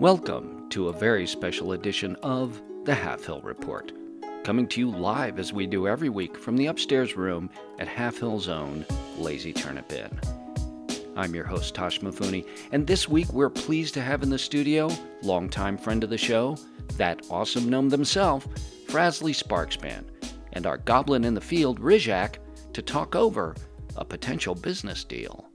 Welcome to a very special edition of the Halfhill Report, coming to you live as we do every week from the upstairs room at Halfhill's own Lazy Turnip Inn. I'm your host, Tosh Mifune, and this week we're pleased to have in the studio, longtime friend of the show, that awesome gnome themselves, Frazley Sparkspan, and our goblin in the field, Rizhak, to talk over a potential business deal.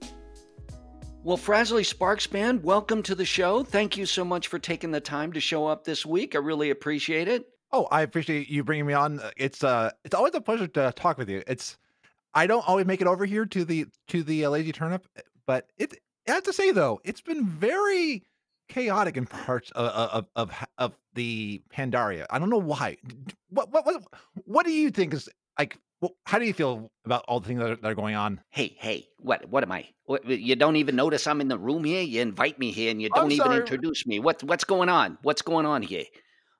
Well, Frazley Sparkspan, welcome to the show. Thank you so much for taking the time to show up this week. I really appreciate it. Oh, I appreciate you bringing me on. It's uh, it's always a pleasure to talk with you. It's I don't always make it over here to the to the uh, Lazy Turnip, but it I have to say though, it's been very chaotic in parts of of of, of the Pandaria. I don't know why. What what what what do you think is like well, how do you feel about all the things that are, that are going on? Hey, hey, what, what am I? What, you don't even notice I'm in the room here. You invite me here, and you don't even introduce me. What, what's going on? What's going on here?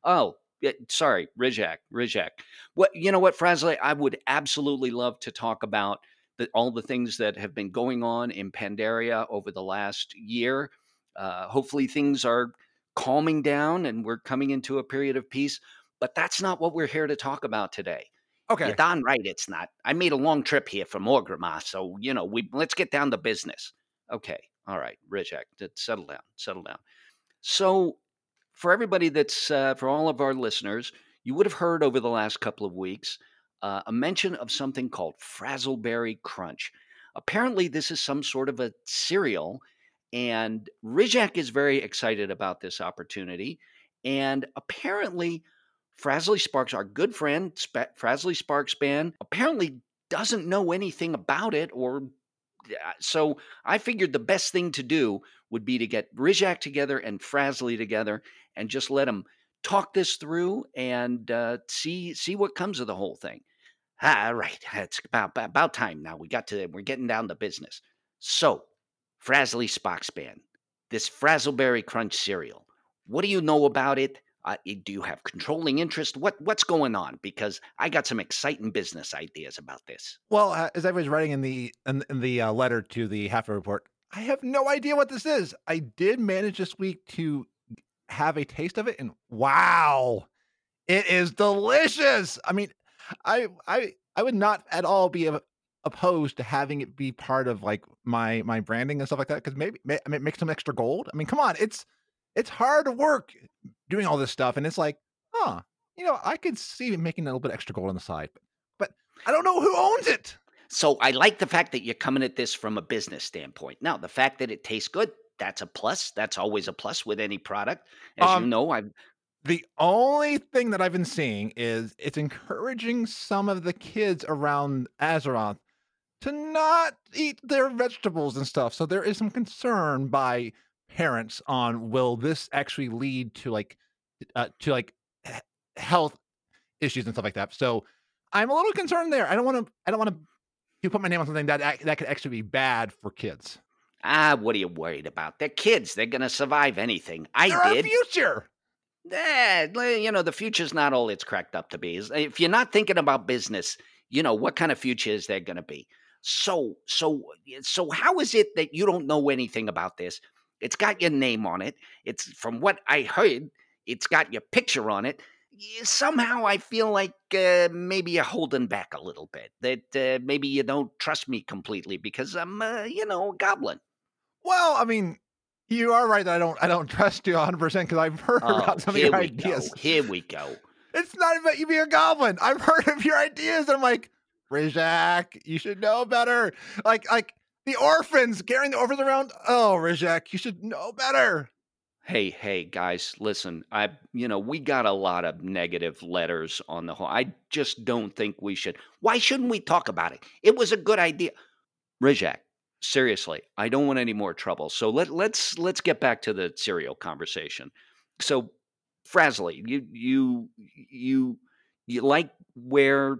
Oh, yeah, sorry, Rizhak, Rizhak. What, you know what, Frazley? I would absolutely love to talk about the, all the things that have been going on in Pandaria over the last year. Uh, hopefully, things are calming down, and we're coming into a period of peace. But that's not what we're here to talk about today. Okay. You're darn right it's not. I made a long trip here from Orgrimmar, so you know, we let's get down to business. Okay. All right, Rizhak, settle down, settle down. So, for everybody that's uh, for all of our listeners, you would have heard over the last couple of weeks uh, a mention of something called Frazleberry Crunch. Apparently, this is some sort of a cereal, and Rizhak is very excited about this opportunity. And apparently, Frazley Sparks, our good friend, Sp- Frazley Sparkspan, apparently doesn't know anything about it or so I figured the best thing to do would be to get Rizhak together and Frazley together and just let them talk this through and uh, see see what comes of the whole thing. All right, it's about about time now. We got to we're getting down to business. So, Frazley Sparkspan, this Frazleberry Crunch cereal. What do you know about it? Uh, do you have controlling interest? What what's going on? Because I got some exciting business ideas about this. Well, uh, as I was writing in the in, in the uh, letter to the half report, I have no idea what this is. I did manage this week to have a taste of it, and wow, it is delicious. I mean, I I I would not at all be opposed to having it be part of like my my branding and stuff like that because maybe may, I mean, make some extra gold. I mean, come on, it's it's hard work doing all this stuff, and it's like, huh, you know, I could see making a little bit extra gold on the side, but, but I don't know who owns it. So I like the fact that you're coming at this from a business standpoint. Now, the fact that it tastes good, that's a plus. That's always a plus with any product. As um, you know, I've the only thing that I've been seeing is it's encouraging some of the kids around Azeroth to not eat their vegetables and stuff. So there is some concern by parents on will this actually lead to like uh, to like health issues and stuff like that. So I'm a little concerned there. I don't want to. I don't want to put my name on something that that could actually be bad for kids. Ah, what are you worried about? They're kids. They're gonna survive anything. I They're did. future. Eh, you know, the future's not all it's cracked up to be. If you're not thinking about business, you know what kind of future is there going to be? So, so, so, how is it that you don't know anything about this? It's got your name on it. It's from what I heard, it's got your picture on it. Somehow I feel like uh, maybe you're holding back a little bit. That uh, maybe you don't trust me completely because I'm, uh, you know, a goblin. Well, I mean, you are right that I don't I don't trust you 100 percent because I've heard oh, about some of your ideas. Go. Here we go. It's not about you being a goblin. I've heard of your ideas. And I'm like, Rizhak, you should know better. Like, like the orphans, carrying over the orphans around. Oh, Rizhak, you should know better. Hey, hey, guys, listen. I, you know, we got a lot of negative letters on the whole. I just don't think we should. Why shouldn't we talk about it? It was a good idea. Rizhak, seriously, I don't want any more trouble. So let let's let's get back to the cereal conversation. So, Frazley, you you you you like where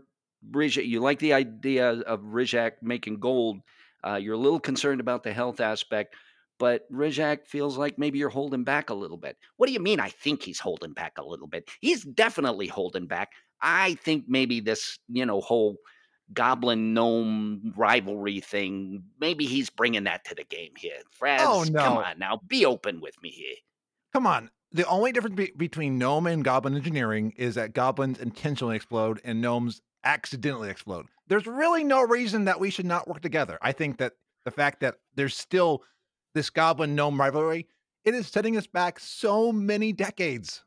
Rizhak, you like the idea of Rizhak making gold uh, you're a little concerned about the health aspect, but Rizhak feels like maybe you're holding back a little bit. What do you mean? I think he's holding back a little bit. He's definitely holding back. I think maybe this, you know, whole goblin gnome rivalry thing, maybe he's bringing that to the game here. Fraz, oh, no. come on now, be open with me here. Come on. The only difference be- between gnome and goblin engineering is that goblins intentionally explode and gnomes accidentally explode. There's really no reason that we should not work together. I think that the fact that there's still this goblin gnome rivalry, it is setting us back so many decades.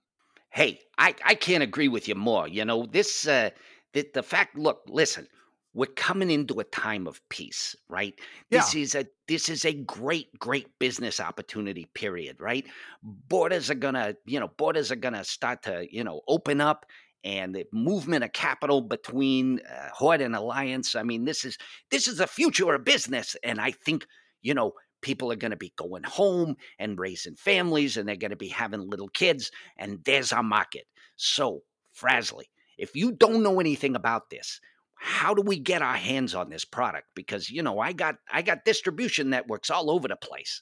Hey, I, I can't agree with you more. You know, this uh the, the fact look, listen, we're coming into a time of peace, right? This Yeah. is a this is a great, great business opportunity, period, right? Borders are gonna, you know, borders are gonna start to, you know, open up and the movement of capital between uh, and Alliance. I mean, this is this is the future of business. And I think, you know, people are gonna be going home and raising families and they're gonna be having little kids, and there's our market. So, Frazley, if you don't know anything about this, how do we get our hands on this product because you know i got i got distribution networks all over the place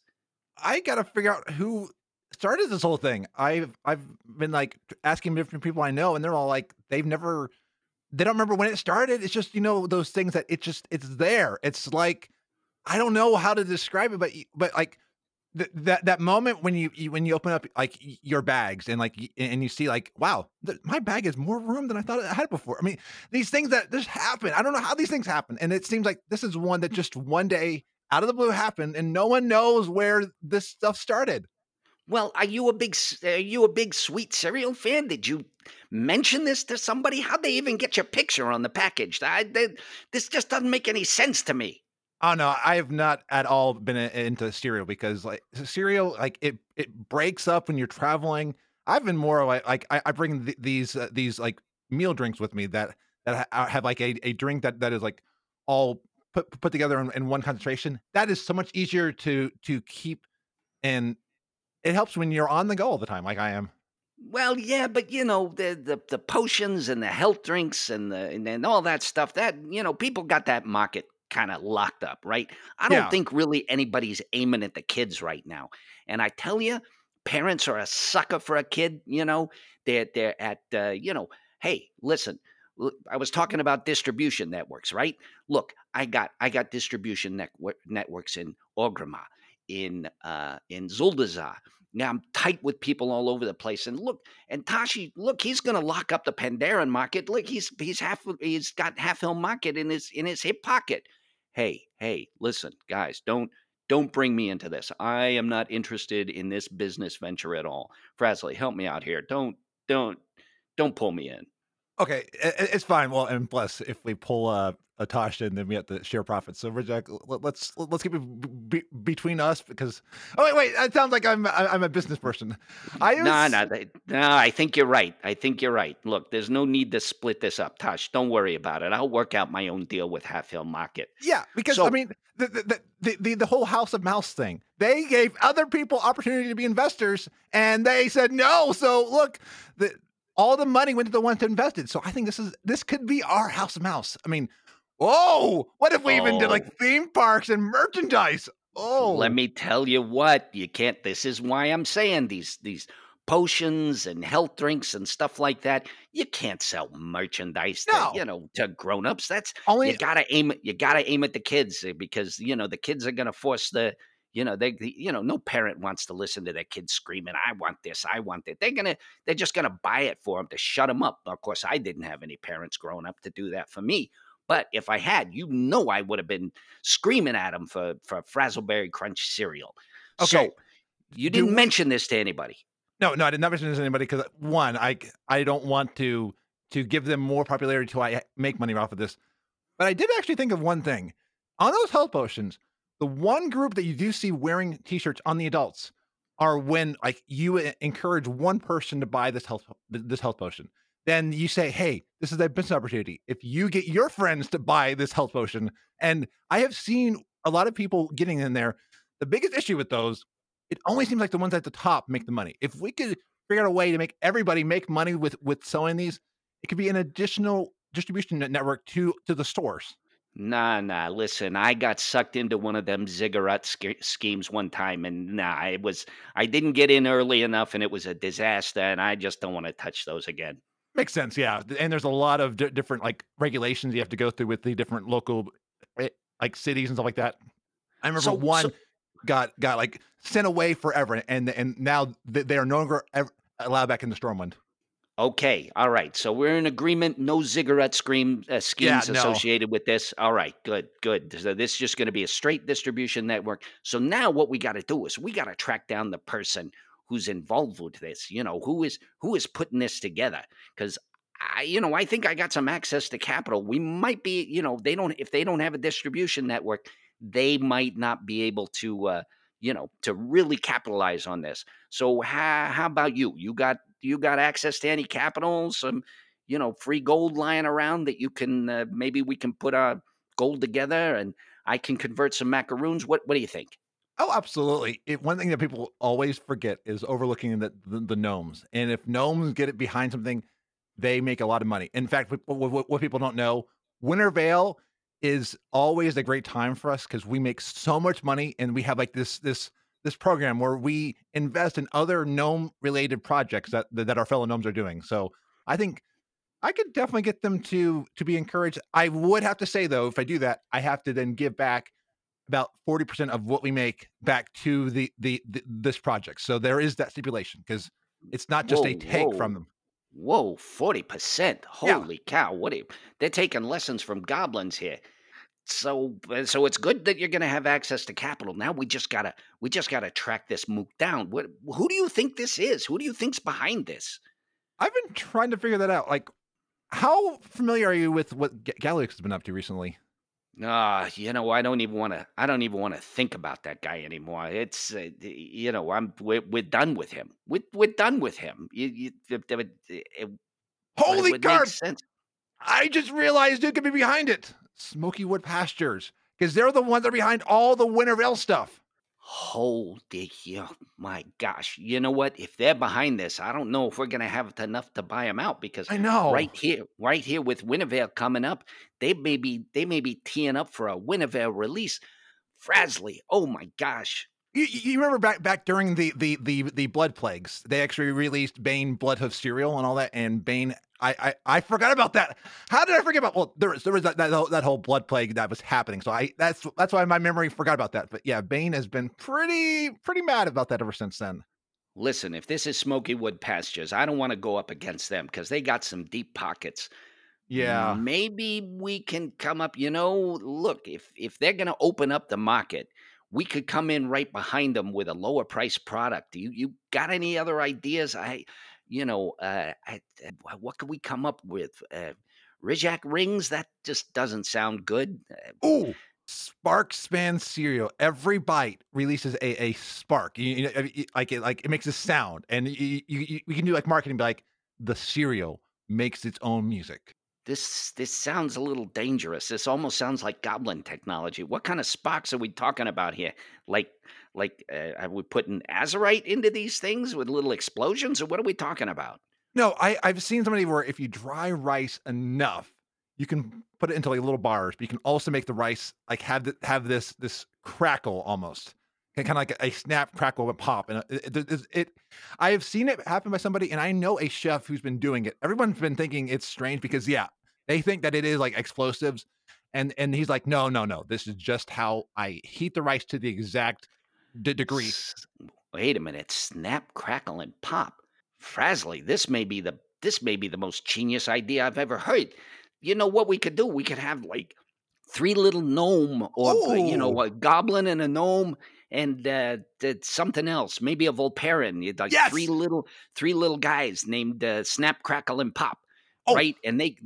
I got to figure out who started this whole thing. I've I've been like asking different people I know and they're all like they've never they don't remember when it started. It's just, you know, those things that it just it's there. It's like I don't know how to describe it but but like th- that that moment when you, you when you open up like your bags and like and you see like wow th- my bag has more room than I thought it had before. I mean these things that just happen. I don't know how these things happen and it seems like this is one that hmm. just one day out of the blue happened and no one knows where this stuff started. Well are you a big are you a big sweet cereal fan did you mention this to somebody how'd they even get your picture on the package I, they, this just doesn't make any sense to me Oh no, I have not at all been into cereal because like cereal, like it it breaks up when you're traveling. I've been more like like I, I bring th- these uh, these like meal drinks with me that that ha- have like a, a drink that that is like all put put together in, in one concentration. That is so much easier to to keep, and it helps when you're on the go all the time, like I am. well yeah but you know the the, the potions and the health drinks and the and, and all that stuff that you know people got that market kind of locked up right i don't Yeah. think really anybody's aiming at the kids right now and i tell you parents are a sucker for a kid you know they're they're at uh, you know hey listen I was talking about distribution networks right look i got i got distribution network, networks in Orgrimmar, in uh in zuldazar. Now i'm tight with people all over the place and look and tashi look he's gonna lock up the pandaren market. Look he's he's half he's got half hill market in his in his hip pocket. Hey hey listen guys don't don't bring me into this. I am not interested in this business venture at all. Frazley help me out here. Don't don't don't pull me in Okay, it's fine. Well, and plus, if we pull uh, a Tasha, and then we have to share profits. So, l- let's let's keep it between us because. Oh wait, wait! It sounds like I'm I'm a business person. I was No, no, they- no. I think you're right. I think you're right. Look, there's no need to split this up, Tosh. Don't worry about it. I'll work out my own deal with Halfhill Market. yeah because I mean the, the the the the whole House of Mouse thing. They gave other people opportunity to be investors, and they said no. So look, the all the money went to the ones that invested. So I think this is this could be our House Mouse. I mean, oh, what if we even did Oh. like theme parks and merchandise? Oh, Let me tell you what you can't. This is why I'm saying these these potions and health drinks and stuff like that. You can't sell merchandise to No. you know to grown-ups. That's only you gotta aim. You gotta aim at the kids eh, because you know the kids are gonna force the. You know they, you know, no parent wants to listen to their kids screaming, "I want this, I want it." They're gonna, they're just gonna buy it for them to shut them up. Of course, I didn't have any parents growing up to do that for me, but if I had, you know, I would have been screaming at them for for Frazleberry Crunch cereal. Okay. So you didn't we- mention this to anybody. No, no, I did not mention this to anybody because one, I I don't want to to give them more popularity till I make money off of this. But I did actually think of one thing on those health potions. The one group that you do see wearing T-shirts on the adults are when like you encourage one person to buy this health this health potion. Then you say, "Hey, this is a business opportunity. If you get your friends to buy this health potion," and I have seen a lot of people getting in there. The biggest issue with those it only seems like the ones at the top make the money. If we could figure out a way to make everybody make money with with selling these, it could be an additional distribution network to to the stores. Nah, nah. Listen, I got sucked into one of them ziggurat sch- schemes one time, and nah, it was I didn't get in early enough, and it was a disaster. And I just don't want to touch those again. Makes sense, yeah. And there's a lot of di- different like regulations you have to go through with the different local eh, like cities and stuff like that. I remember So- one. so- got got like sent away forever, and and now they are no longer ever allowed back in the Stormwind. Okay, all right. So we're in agreement. No ziggurat scream uh, schemes Yeah, no. associated with this. All right, good, good. So this is just going to be a straight distribution network. So now what we got to do is we got to track down the person who's involved with this. You know, who is who is putting this together? Because I, you know, I think I got some access to capital. We might be, you know, they don't if they don't have a distribution network, they might not be able to. Uh, you know, to really capitalize on this. So how, how about you? You got you got access to any capital, some you know free gold lying around that you can uh, maybe we can put our gold together and I can convert some macaroons. What what do you think? Oh, absolutely. It, one thing that people always forget is overlooking the, the the gnomes, and if gnomes get it behind something, they make a lot of money. In fact, what, what, what people don't know, Winter Veil is always a great time for us because we make so much money, and we have like this this this program where we invest in other gnome related projects that that our fellow gnomes are doing. So I think I could definitely get them to to be encouraged. I would have to say though, if I do that, I have to then give back about 40% of what we make back to the the, the this project. So there is that stipulation because it's not just Whoa, a take from them. whoa! Forty percent. Yeah. Holy cow! What? Are you, they're taking lessons from goblins here. So, uh, so it's good that you're going to have access to capital. Now we just gotta, we just gotta track this mook down. What? Who do you think this is? Who do you think's behind this? I've been trying to figure that out. Like how familiar are you with what Ga- Galax has been up to recently? Ah, you know, I don't even want to. I don't even want to think about that guy anymore. It's, uh, you know, I'm we're, we're done with him. We're, we're done with him. You, you, it, it, it, it Holy would sense. I just realized who could be behind it. Smokywood Pastures. Because they're the ones that are behind all the Winter Veil stuff. Holy, yeah, my gosh! You know what? If they're behind this, I don't know if we're gonna have enough to buy them out because I know. right here, right here with Winter Veil coming up, they may be they may be teeing up for a Winter Veil release. Frazley, oh my gosh! You, you remember back back during the, the the the blood plagues, they actually released Baine Bloodhoof cereal and all that, and Baine. I, I I forgot about that. How did I forget about? Well, there was there was that, that whole- that whole blood plague that was happening. So I that's that's why my memory forgot about that. But yeah, Baine has been pretty pretty mad about that ever since then. Listen, if this is Smokywood Pastures, I don't want to go up against them because they got some deep pockets. Yeah. Maybe we can come up, you know, look, if if they're going to open up the market, we could come in right behind them with a lower price product. You you got any other ideas? I you know, uh, I, uh, what could we come up with? Uh, Rizhak rings? That just doesn't sound good. Uh, Ooh, Sparkspan cereal. Every bite releases a, a spark. You, you uh, like it like it makes a sound, and you, you, you, we can do like marketing, like the cereal makes its own music. This this sounds a little dangerous. This almost sounds like goblin technology. What kind of sparks are we talking about here? Like like uh, are we putting Azerite into these things with little explosions, or what are we talking about? No, I I've seen somebody where if you dry rice enough, you can put it into like little bars, but you can also make the rice like have the, have this this crackle almost. Kind of like a, snap, crackle, and pop, and it, it, it, it. I have seen it happen by somebody, and I know a chef who's been doing it. Everyone's been thinking it's strange because, yeah, they think that it is like explosives, and and he's like, no, no, no, this is just how I heat the rice to the exact de- degree. Wait a minute. Snap, crackle, and pop. Frazley, this may be the this may be the most genius idea I've ever heard. You know what we could do? We could have like three little gnome or uh, you know a goblin and a gnome and uh, th- something else maybe a volparian You'd like three little three little guys named uh, snap crackle and pop Oh, right and they-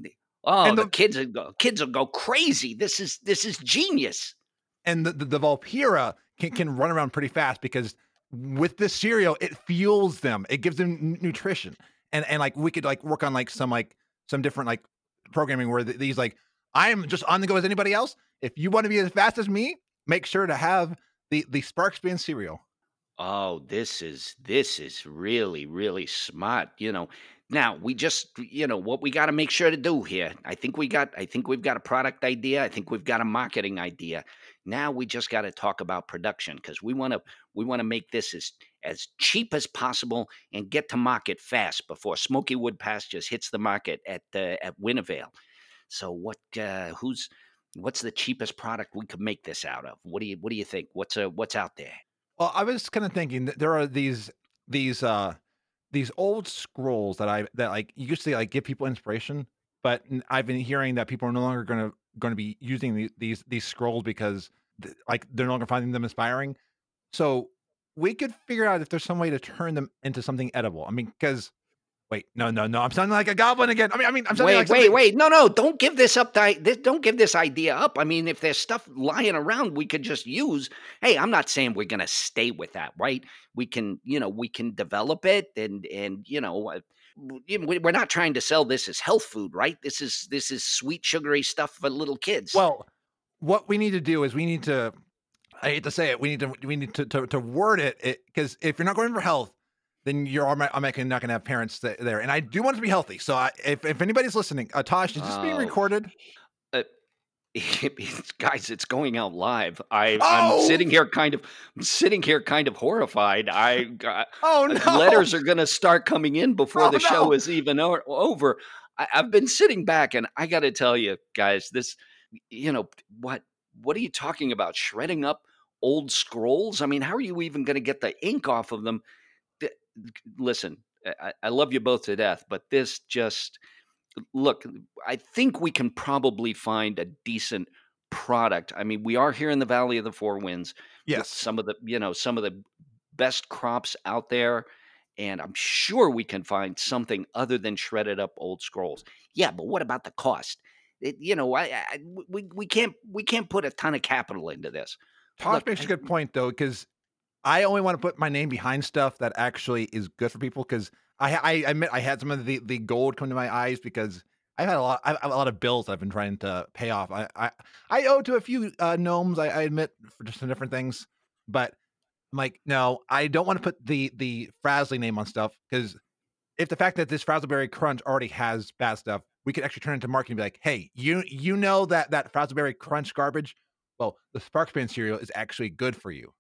oh and the the kids will go kids will go crazy this is this is genius and the, the, the Vulpera can, can run around pretty fast because with this cereal, it fuels them. It gives them n- nutrition. And and like we could like work on like some like some different like programming where th- these like I'm just on the go as anybody else. If you want to be as fast as me, make sure to have the the Sparkspan cereal. Oh, this is this is really really smart. You know, now we just you know what we got to make sure to do here. I think we got I think we've got a product idea. I think we've got a marketing idea. Now we just got to talk about production because we want to we want to make this as as cheap as possible and get to market fast before Smokywood Pastures hits the market at uh, at Winter Veil. So what uh, who's what's the cheapest product we could make this out of? What do you what do you think? What's uh, what's out there? Well, I was kind of thinking that there are these these uh these old scrolls that I that like used to like give people inspiration, but I've been hearing that people are no longer going to going to be using the, these these scrolls because th- like they're no longer finding them inspiring. So we could figure out if there's some way to turn them into something edible. I mean, because wait, no, no, no, I'm sounding like a goblin again. I mean, I mean, I'm sounding Wait, like wait, something- wait! No, no! Don't give this up. Di- this, don't give this idea up. I mean, if there's stuff lying around, we could just use. Hey, I'm not saying we're gonna stay with that, right? We can, you know, we can develop it, and and you know, uh, w- you know, we- we're not trying to sell this as health food, right? This is this is sweet, sugary stuff for little kids. Well, what we need to do is we need to. I hate to say it. We need to. We need to to, to word it because if you're not going for health, then you're automatically not going to have parents th- there. And I do want to be healthy. So I, if if anybody's listening, uh, Tosh, is this being Oh. recorded? Uh, it's- guys, it's going out live. I, Oh! I'm sitting here, kind of, I'm sitting here, kind of horrified. I got, Oh uh, no! letters are going to start coming in before Oh, the show no. is even o- over. I, I've been sitting back, and I got to tell you, guys, this, you know, what, what are you talking about? Shredding up old scrolls? I mean, how are you even going to get the ink off of them? Listen, I, I love you both to death, but this just look. I think we can probably find a decent product. I mean, we are here in the Valley of the Four Winds yes. some of the you know some of the best crops out there and i'm sure we can find something other than shredded up old scrolls yeah but what about the cost it, you know I, I we, we can't we can't put a ton of capital into this look, makes a I- good point though, because I only want to put my name behind stuff that actually is good for people. Because I, I admit I had some of the, the gold come to my eyes because I've had a lot I have a lot of bills I've been trying to pay off. I I, I owe to a few uh, gnomes. I, I admit for just some different things, but I'm like, no, I don't want to put the the Frazley name on stuff because if the fact that this Frazleberry Crunch already has bad stuff, we could actually turn into marketing and be like, hey, you you know that that Frazleberry Crunch garbage. Well, the Sparkspan cereal is actually good for you.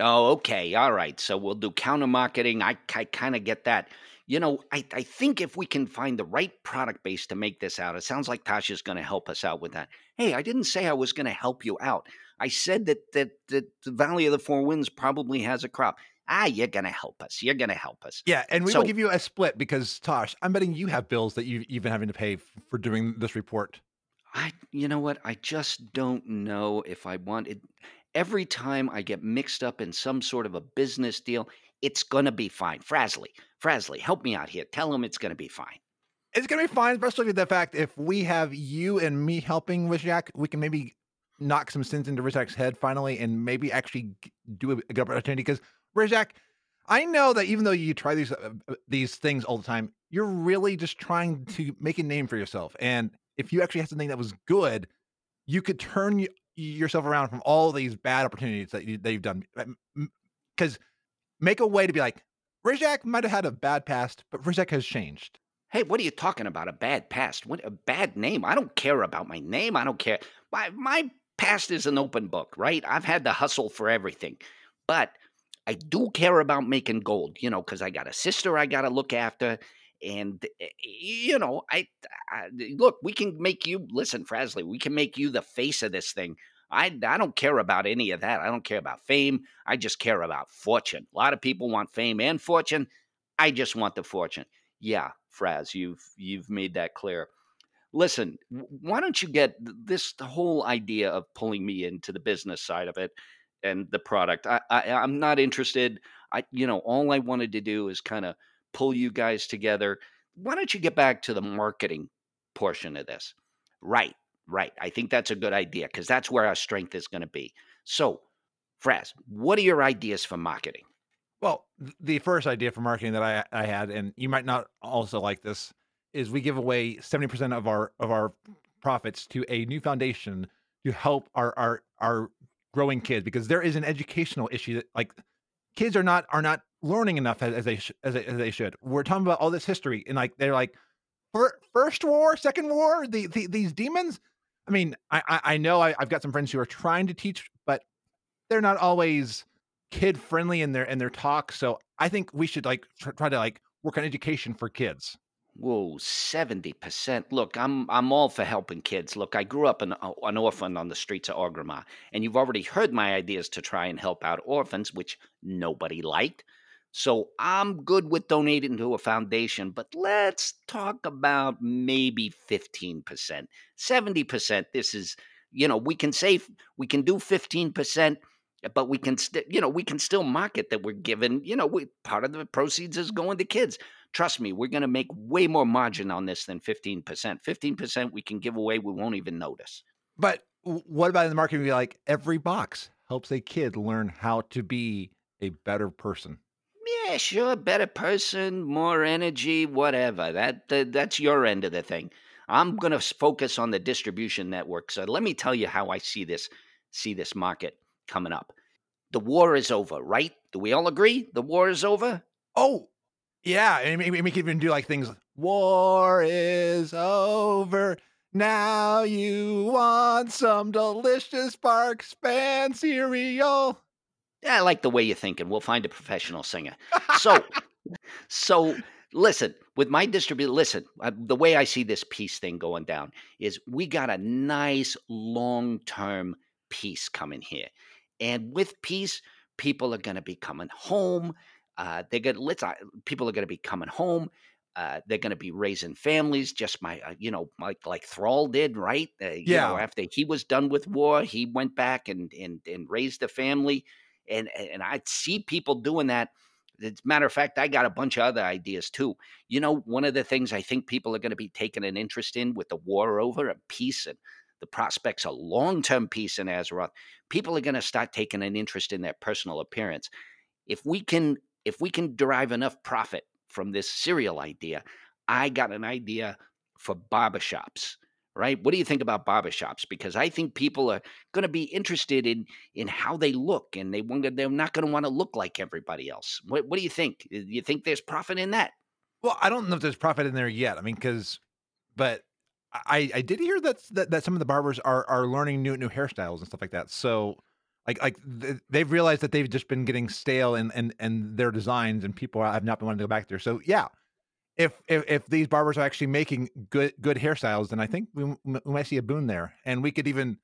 Oh okay all right so we'll do counter marketing i, I kind of get that you know I, I think if we can find the right product base to make this out it sounds like tasha's going to help us out with that hey i didn't say i was going to help you out i said that, that that the valley of the four winds probably has a crop ah you're going to help us you're going to help us Yeah, and we So- will give you a split because Tosh, I'm betting you have bills that you you've been having to pay for doing this report. I, you know what? I just don't know if I want it. Every time I get mixed up in some sort of a business deal, it's gonna be fine. Frazley, Frazley, help me out here. Tell him it's gonna be fine. It's gonna be fine, especially with the fact if we have you and me helping Rizhak, we can maybe knock some sense into Rizhak's head finally, and maybe actually do a, good opportunity. Because Rizhak, I know that even though you try these uh, uh, these things all the time, you're really just trying to make a name for yourself. And if you actually had something that was good, you could turn yourself around from all these bad opportunities that you that you've done. Because make a way to be like, Rizhak might have had a bad past, but Rizhak has changed. Hey, what are you talking about? A bad past? What a bad name? I don't care about my name. I don't care. My my past is an open book, right? I've had to hustle for everything, but I do care about making gold. You know, because I got a sister I got to look after, and eh, you know, I, I look. We can make you listen, Frazley. We can make you the face of this thing. I, I don't care about any of that. I don't care about fame. I just care about fortune. A lot of people want fame and fortune. I just want the fortune. Yeah, Fraz, you've you've made that clear. Listen, why don't you get this whole idea of pulling me into the business side of it and the product? I, I I'm not interested. I you know all I wanted to do is kind of pull you guys together. Why don't you get back to the marketing portion of this? Right, right. I think that's a good idea because that's where our strength is going to be. So, Fraz, what are your ideas for marketing? Well, the first idea for marketing that I I had, and you might not also like this, is we give away seventy percent of our of our profits to a new foundation to help our our our growing kids because there is an educational issue that like kids are not are not learning enough as, as they sh- as, they, as they should. We're talking about all this history and like they're like first war, second war, the, the these demons. I mean, I I, I know I, I've got some friends who are trying to teach, but they're not always kid friendly in their in their talk. So I think we should like tr- try to like work on education for kids. Whoa, 70%. Look, I'm I'm all for helping kids. Look, I grew up an, an orphan on the streets of Orgrimmar, and you've already heard my ideas to try and help out orphans, which nobody liked. So I'm good with donating to a foundation, but let's talk about maybe 15%. 70%, this is, you know, we can say we can do 15%, but we can still, you know, we can still market that we're giving, you know, we, part of the proceeds is going to kids. Trust me, we're going to make way more margin on this than 15%. 15% we can give away, we won't even notice. But what about in the marketing? Like every box helps a kid learn how to be a better person. Yeah, sure, better person, more energy, whatever. That, that that's your end of the thing. I'm going to focus on the distribution network. So let me tell you how I see this see this market coming up. The war is over, right? Do we all agree? The war is over? Oh, yeah, and we, we can even do like things. War is over. Now you want some delicious Sparkspan cereal. Yeah, I like the way you're thinking. We'll find a professional singer. So, so listen, with my distributor, listen, uh, the way I see this peace thing going down is we got a nice long term peace coming here. And with peace, people are going to be coming home. Uh, they're gonna let's uh, people are gonna be coming home. Uh, they're going to be raising families, just my, uh, you know, like like Thrall did, right? Uh, yeah. Know, after he was done with war, he went back and and and raised a family, and and I see people doing that. As a matter of fact, I got a bunch of other ideas too. You know, one of the things I think people are going to be taking an interest in with the war over and peace and the prospects of long term peace in Azeroth, people are going to start taking an interest in their personal appearance. If we can if we can derive enough profit from this cereal idea, I got an idea for barbershops. Right? What do you think about barbershops? Because I think people are going to be interested in in how they look, and they want they're not going to want to look like everybody else. What What do you think? You think there's profit in that? Well, I don't know if there's profit in there yet. I mean, because, but I I did hear that, that that some of the barbers are are learning new new hairstyles and stuff like that. So like like they've realized that they've just been getting stale and and and their designs and people have not been wanting to go back there so yeah if if, if these barbers are actually making good good hairstyles then i mm-hmm. think we, we might see a boon there and we could even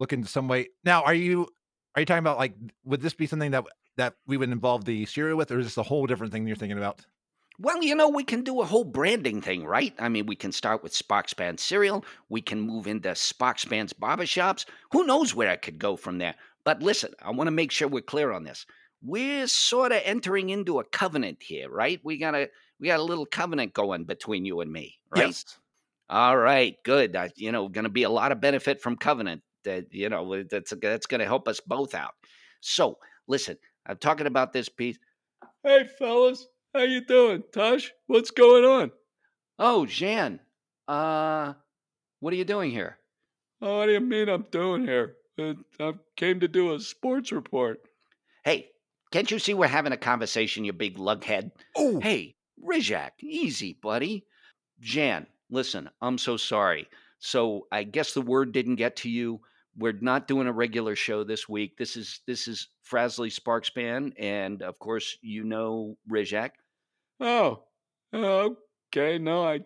look into some way now are you are you talking about like would this be something that that we would involve the cereal with or is this a whole different thing you're thinking about well, you know, we can do a whole branding thing, right? I mean, we can start with Sparkspan cereal. We can move into Sparkspan's barbershops. Who knows where it could go from there? But listen, I want to make sure we're clear on this. We're sort of entering into a covenant here, right? We got a we got a little covenant going between you and me, right? Yes. All right, good. Uh, you know, going to be a lot of benefit from covenant. That you know, that's that's going to help us both out. So, listen, I'm talking about this piece. Hey, fellas, how you doing, Tosh? What's going on? Oh, Jan. Uh, what are you doing here? Oh, what do you mean I'm doing here? Uh, I came to do a sports report. Hey, can't you see we're having a conversation, you big lughead? Oh, Hey, Rizhak, easy, buddy. Jan, listen, I'm so sorry. So I guess the word didn't get to you. We're not doing a regular show this week. This is this is Frazley Sparkspan, and of course you know Rizhak. Oh, oh, okay. No, I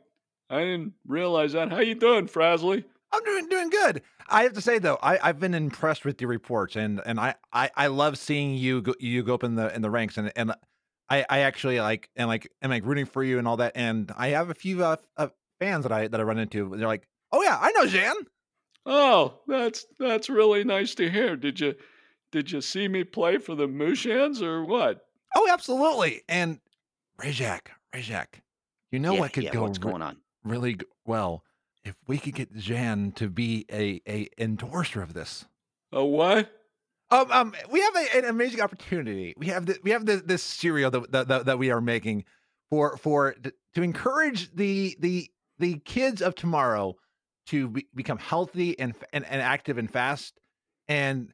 I didn't realize that. How you doing, Frazley? I'm doing doing good. I have to say though, I, I've been impressed with your reports, and and I, I, I love seeing you go you go up in the in the ranks, and and I, I actually like and like am like rooting for you and all that. And I have a few uh, uh, fans that I that I run into. They're like, "Oh yeah, I know Jan." Oh, that's that's really nice to hear. Did you did you see me play for the Mooshans or what? Oh, absolutely. And Rizhak, Rizhak, you know yeah, what could yeah, go what's re- going on? really g- well if we could get Jan to be a a endorser of this. A what? Um, um, we have a, an amazing opportunity. We have the, we have the, this cereal that, that, that that we are making for for to encourage the the the kids of tomorrow to be, become healthy and, and and active and fast. And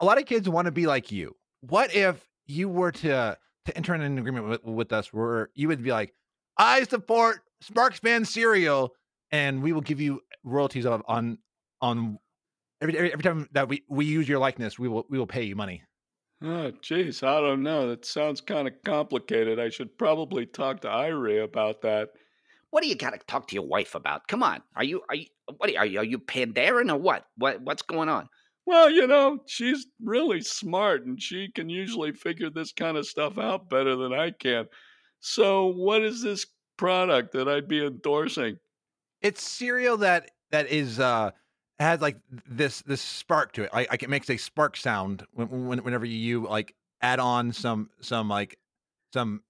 a lot of kids want to be like you. What if you were to to enter an agreement with, with us where you would be like, I support Sparkspan cereal, and we will give you royalties of, on on every, every every time that we we use your likeness, we will we will pay you money. Oh, jeez, I don't know. That sounds kind of complicated. I should probably talk to Irie about that. What do you got to talk to your wife about? Come on, are you are you what are you are you Pandaren or what? What what's going on? Well, you know, she's really smart and she can usually figure this kind of stuff out better than I can. So, what is this product that I'd be endorsing? It's cereal that that is uh has like this this spark to it. Like, it makes a spark sound when, when, whenever you like add on some some like some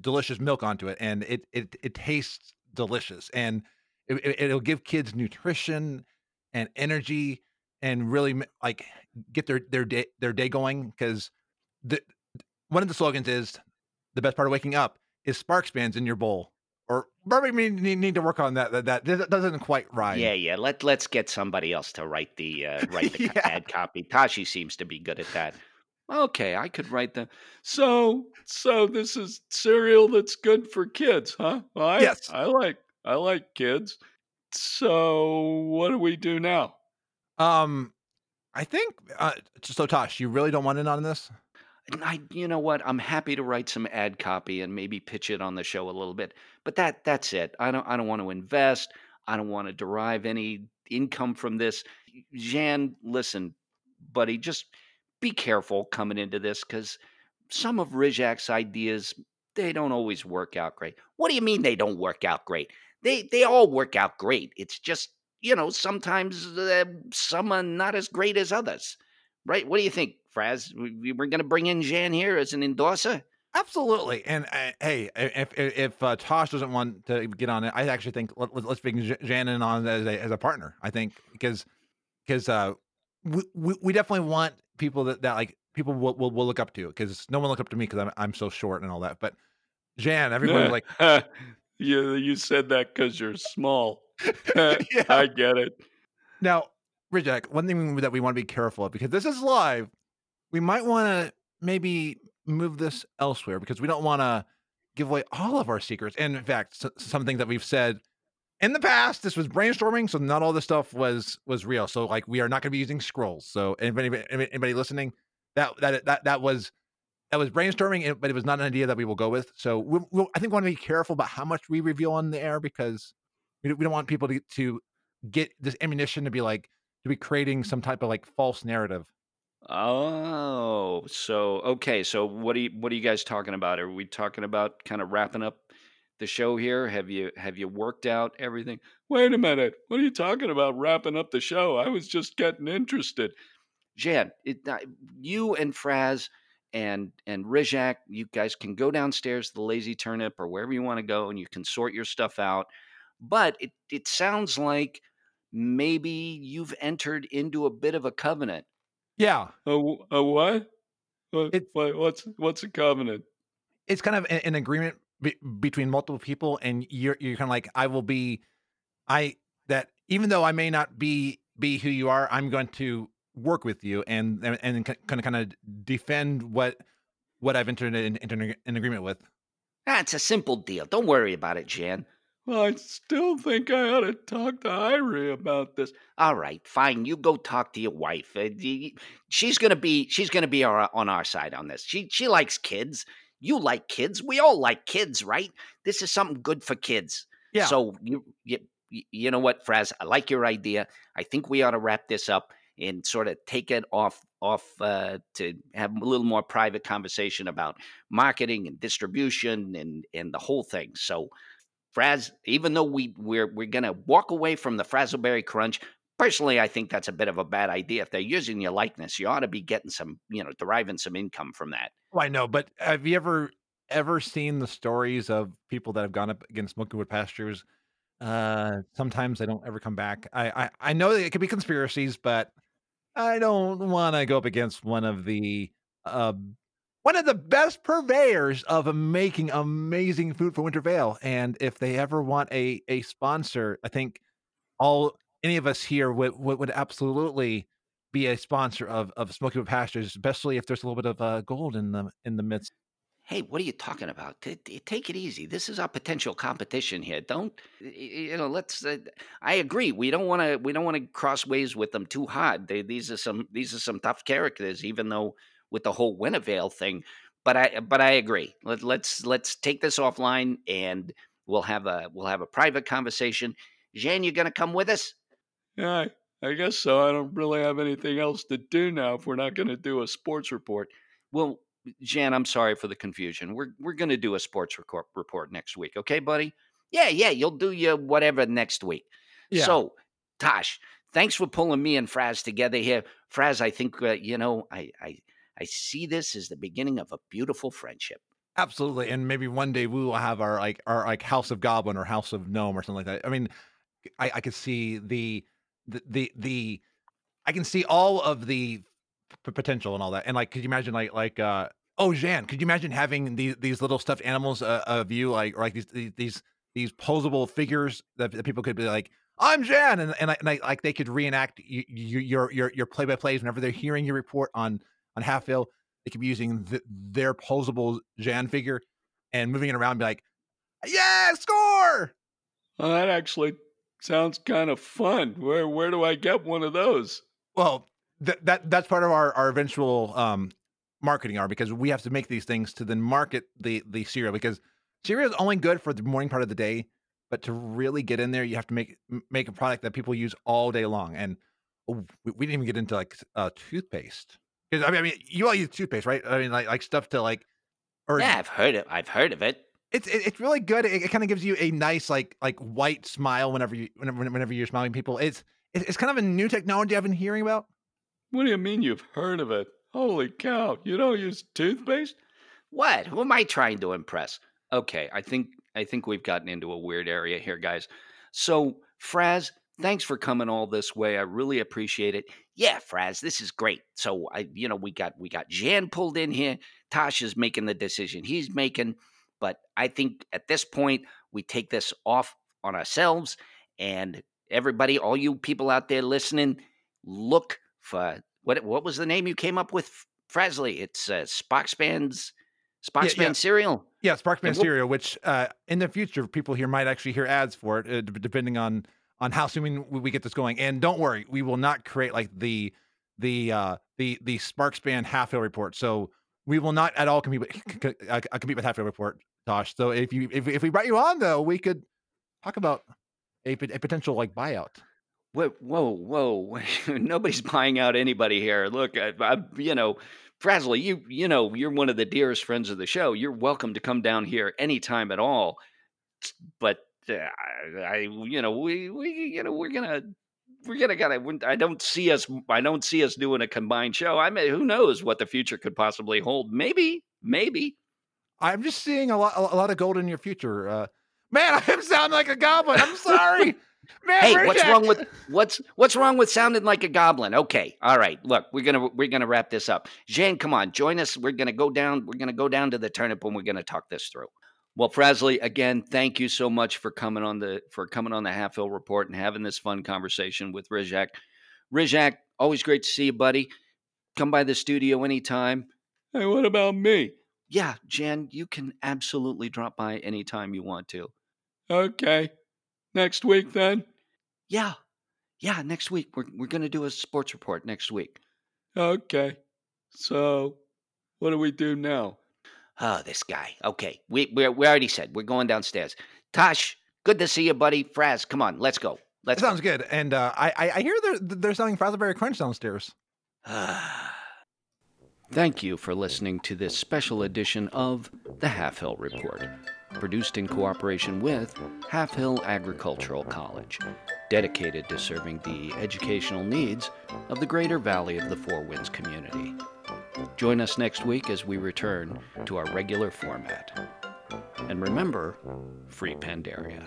delicious milk onto it, and it it it tastes delicious, and it, it, it'll give kids nutrition and energy, and really like get their their day their day going. Because the one of the slogans is the best part of waking up is spark spans in your bowl or maybe we need, need to work on that, that. That doesn't quite rhyme. Yeah, yeah. Let let's get somebody else to write the uh, write the Yeah. ad copy. Tashi seems to be good at that. Okay, I could write the. So, so this is cereal that's good for kids, huh? Well, I, Yes. I like I like kids. So, what do we do now? Um, I think uh, so. Tosh, you really don't want in on this? I, you know what? I'm happy to write some ad copy and maybe pitch it on the show a little bit. But that that's it. I don't I don't want to invest. I don't want to derive any income from this. Jan, listen, buddy, just be careful coming into this because some of Rizhak's ideas they don't always work out great. What do you mean they don't work out great? They they all work out great. It's just you know sometimes uh, some are not as great as others, right? What do you think, Fraz? We, we- we're going to bring in Jan here as an endorser. Absolutely. And uh, hey, if if, if uh, Tosh doesn't want to get on it, I actually think let, us bring in on as a as a partner. I think because because uh, we, we we definitely want people that, that like people will, will will look up to because no one look up to me because I'm I'm so short and all that. But Jan, everybody's like, you you said that because you're small. yeah. I get it. Now, Rizhak, one thing that we want to be careful of because this is live, we might want to maybe move this elsewhere because we don't want to give away all of our secrets. And in fact, some things that we've said in the past, this was brainstorming, so not all this stuff was was real. So like, we are not going to be using scrolls. So anybody anybody listening, that that that that was. That was brainstorming, but it was not an idea that we will go with. So we we'll, I think we want to be careful about how much we reveal on the air because we, don't- we don't want people to, to get this ammunition to be like to be creating some type of like false narrative. Oh, so okay. So what are you what are you guys talking about? Are we talking about kind of wrapping up the show here? Have you have you worked out everything? Wait a minute. What are you talking about wrapping up the show? I was just getting interested. Jan, it, uh, you and Fraz and and Rizhak, you guys can go downstairs to the Lazy Turnip or wherever you want to go, and you can sort your stuff out. But it it sounds like maybe you've entered into a bit of a covenant. Yeah, A, a what? What, It- what? What's what's a covenant? it's kind of a- an agreement be- between multiple people, and you're you're kind of like I will be, I that even though I may not be be who you are, I'm going to work with you and and, and kind of kind of defend what what I've entered in, into an agreement with. That's a simple deal. Don't worry about it, Jan. Well, I still think I ought to talk to Irie about this. All right, fine. You go talk to your wife. Uh, She's gonna be she's gonna be our, on our side on this. She she likes kids. You like kids. We all like kids, right? This is something good for kids. Yeah. So you you you know what, Fraz? I like your idea. I think we ought to wrap this up and sort of take it off off uh, to have a little more private conversation about marketing and distribution and and the whole thing. So. Fraz, even though we we're we're gonna walk away from the Frazleberry Crunch, personally, I think that's a bit of a bad idea. If they're using your likeness, you ought to be getting some, you know, deriving some income from that. Oh, I know, but have you ever ever seen the stories of people that have gone up against Smokywood Pastures? Uh, sometimes they don't ever come back. I I, I know it could be conspiracies, but I don't want to go up against one of the uh, one of the best purveyors of making amazing food for Winter Veil. And if they ever want a a sponsor, I think all any of us here would would, would absolutely be a sponsor of of Smoky Pastures, especially if there's a little bit of uh, gold in the in the midst. Hey, what are you talking about? Take it easy. This is our potential competition here. Don't you know? Let's. Uh, I agree. We don't want to. We don't want to cross ways with them too hard. They, these are some. These are some tough characters. Even though with the whole Winter Veil thing, but I. But I agree. Let, let's let's take this offline and We'll have a we'll have a private conversation. Jan, you gonna come with us? Yeah, I, guess so. I don't really have anything else to do now if we're not going to do a sports report. Well, Jan, I'm sorry for the confusion. We're we're gonna do a sports report report next week, okay, buddy? Yeah, yeah, you'll do your whatever next week. Yeah. So, Tosh, thanks for pulling me and Fraz together here. Fraz, I think uh, you know, I, I I see this as the beginning of a beautiful friendship. Absolutely, and maybe one day we will have our like our like House of Goblin or House of Gnome or something like that. I mean, I, I could see the the the, the I can see all of the p- potential and all that. And like, could you imagine like like uh oh Jan, could you imagine having these these little stuffed animals uh, of you like or like these these these, posable figures that, that people could be like. I'm Jan, and and, I, and I, like they could reenact your your your play by plays whenever they're hearing your report on on Halfhill, They could be using th- their posable Jan figure and moving it around, and be like, "Yeah, score!" Well, that actually sounds kind of fun. Where where do I get one of those? Well, that that that's part of our our eventual um marketing arm because we have to make these things to then market the the cereal because cereal is only good for the morning part of the day, but to really get in there, you have to make make a product that people use all day long. And oh, we, we didn't even get into like uh, toothpaste because I mean, I mean, you all use toothpaste, right? I mean, like like stuff to like, or Yeah, I've heard it. I've heard of it. it's it, it's really good. It, it kind of gives you a nice like like white smile whenever you whenever whenever you're smiling people. It's it's kind of a new technology I've been hearing about. What do you mean you've heard of it? Holy cow! You don't use toothpaste? What? Who am I trying to impress? Okay, I think I think we've gotten into a weird area here, guys. So, Fraz, thanks for coming all this way. I really appreciate it. Yeah, Fraz, this is great. So, I you know, we got we got Jan pulled in here. Tasha's making the decision he's making, but I think at this point we take this off on ourselves and everybody, all you people out there listening, look for what what was the name you came up with, Frazley? It's uh, Sparkspan's Sparkspan yeah. cereal. Yeah, And we'll- cereal, which uh, in the future people here might actually hear ads for it, uh, depending on on how soon we, we get this going. And don't worry, we will not create like the the uh, the the Sparkspan Halfhill report. So we will not at all compete with uh, compete with Halfhill report, Tosh. So if you if, if we brought you on though, we could talk about a, a potential like buyout. Whoa, whoa, whoa! Nobody's buying out anybody here. Look, I, I, you know, Frazley, you, you know, you're one of the dearest friends of the show. You're welcome to come down here anytime at all. But I, you know, we, we, you know, we're gonna, we're gonna, gotta. I don't see us. I don't see us doing a combined show. I mean, who knows what the future could possibly hold? Maybe, maybe. I'm just seeing a lot a lot of gold in your future. Uh, man, I'm sounding like a goblin. I'm sorry. Man, hey, what's wrong with what's what's wrong with sounding like a goblin? Okay, all right. Look, we're gonna we're gonna wrap this up. Jane, come on, join us. We're gonna go down. We're gonna go down to the turnip and we're gonna talk this through. Well, Frazley, again, thank you so much for coming on the for coming on the Halfhill Report and having this fun conversation with Rizhak. Rizhak, always great to see you, buddy. Come by the studio anytime. Hey, what about me? Yeah, Jan, you can absolutely drop by anytime you want to. Okay. Next week then? Yeah, yeah. Next week we're we're gonna do a sports report next week. Okay. So, what do we do now? Oh, this guy. Okay, we we we already said we're going downstairs. Tosh, good to see you, buddy. Fraz, come on, let's go. Let's That sounds good. And uh, I I I hear they're they're selling Frazleberry Crunch downstairs. go. Thank you for listening to this special edition of the Halfhill Report, produced in cooperation with Halfhill Agricultural College, dedicated to serving the educational needs of the greater Valley of the Four Winds community. Join us next week as we return to our regular format. And remember, free Pandaria.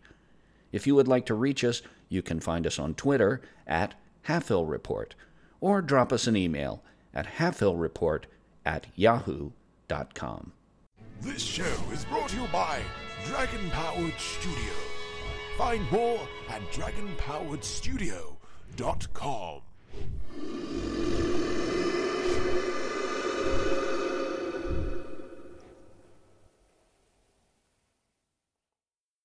If you would like to reach us, you can find us on Twitter at Halfhill Report or drop us an email at halfhillreport at yahoo.com. This show is brought to you by Dragon Powered Studio. Find more at dragonpoweredstudio.com.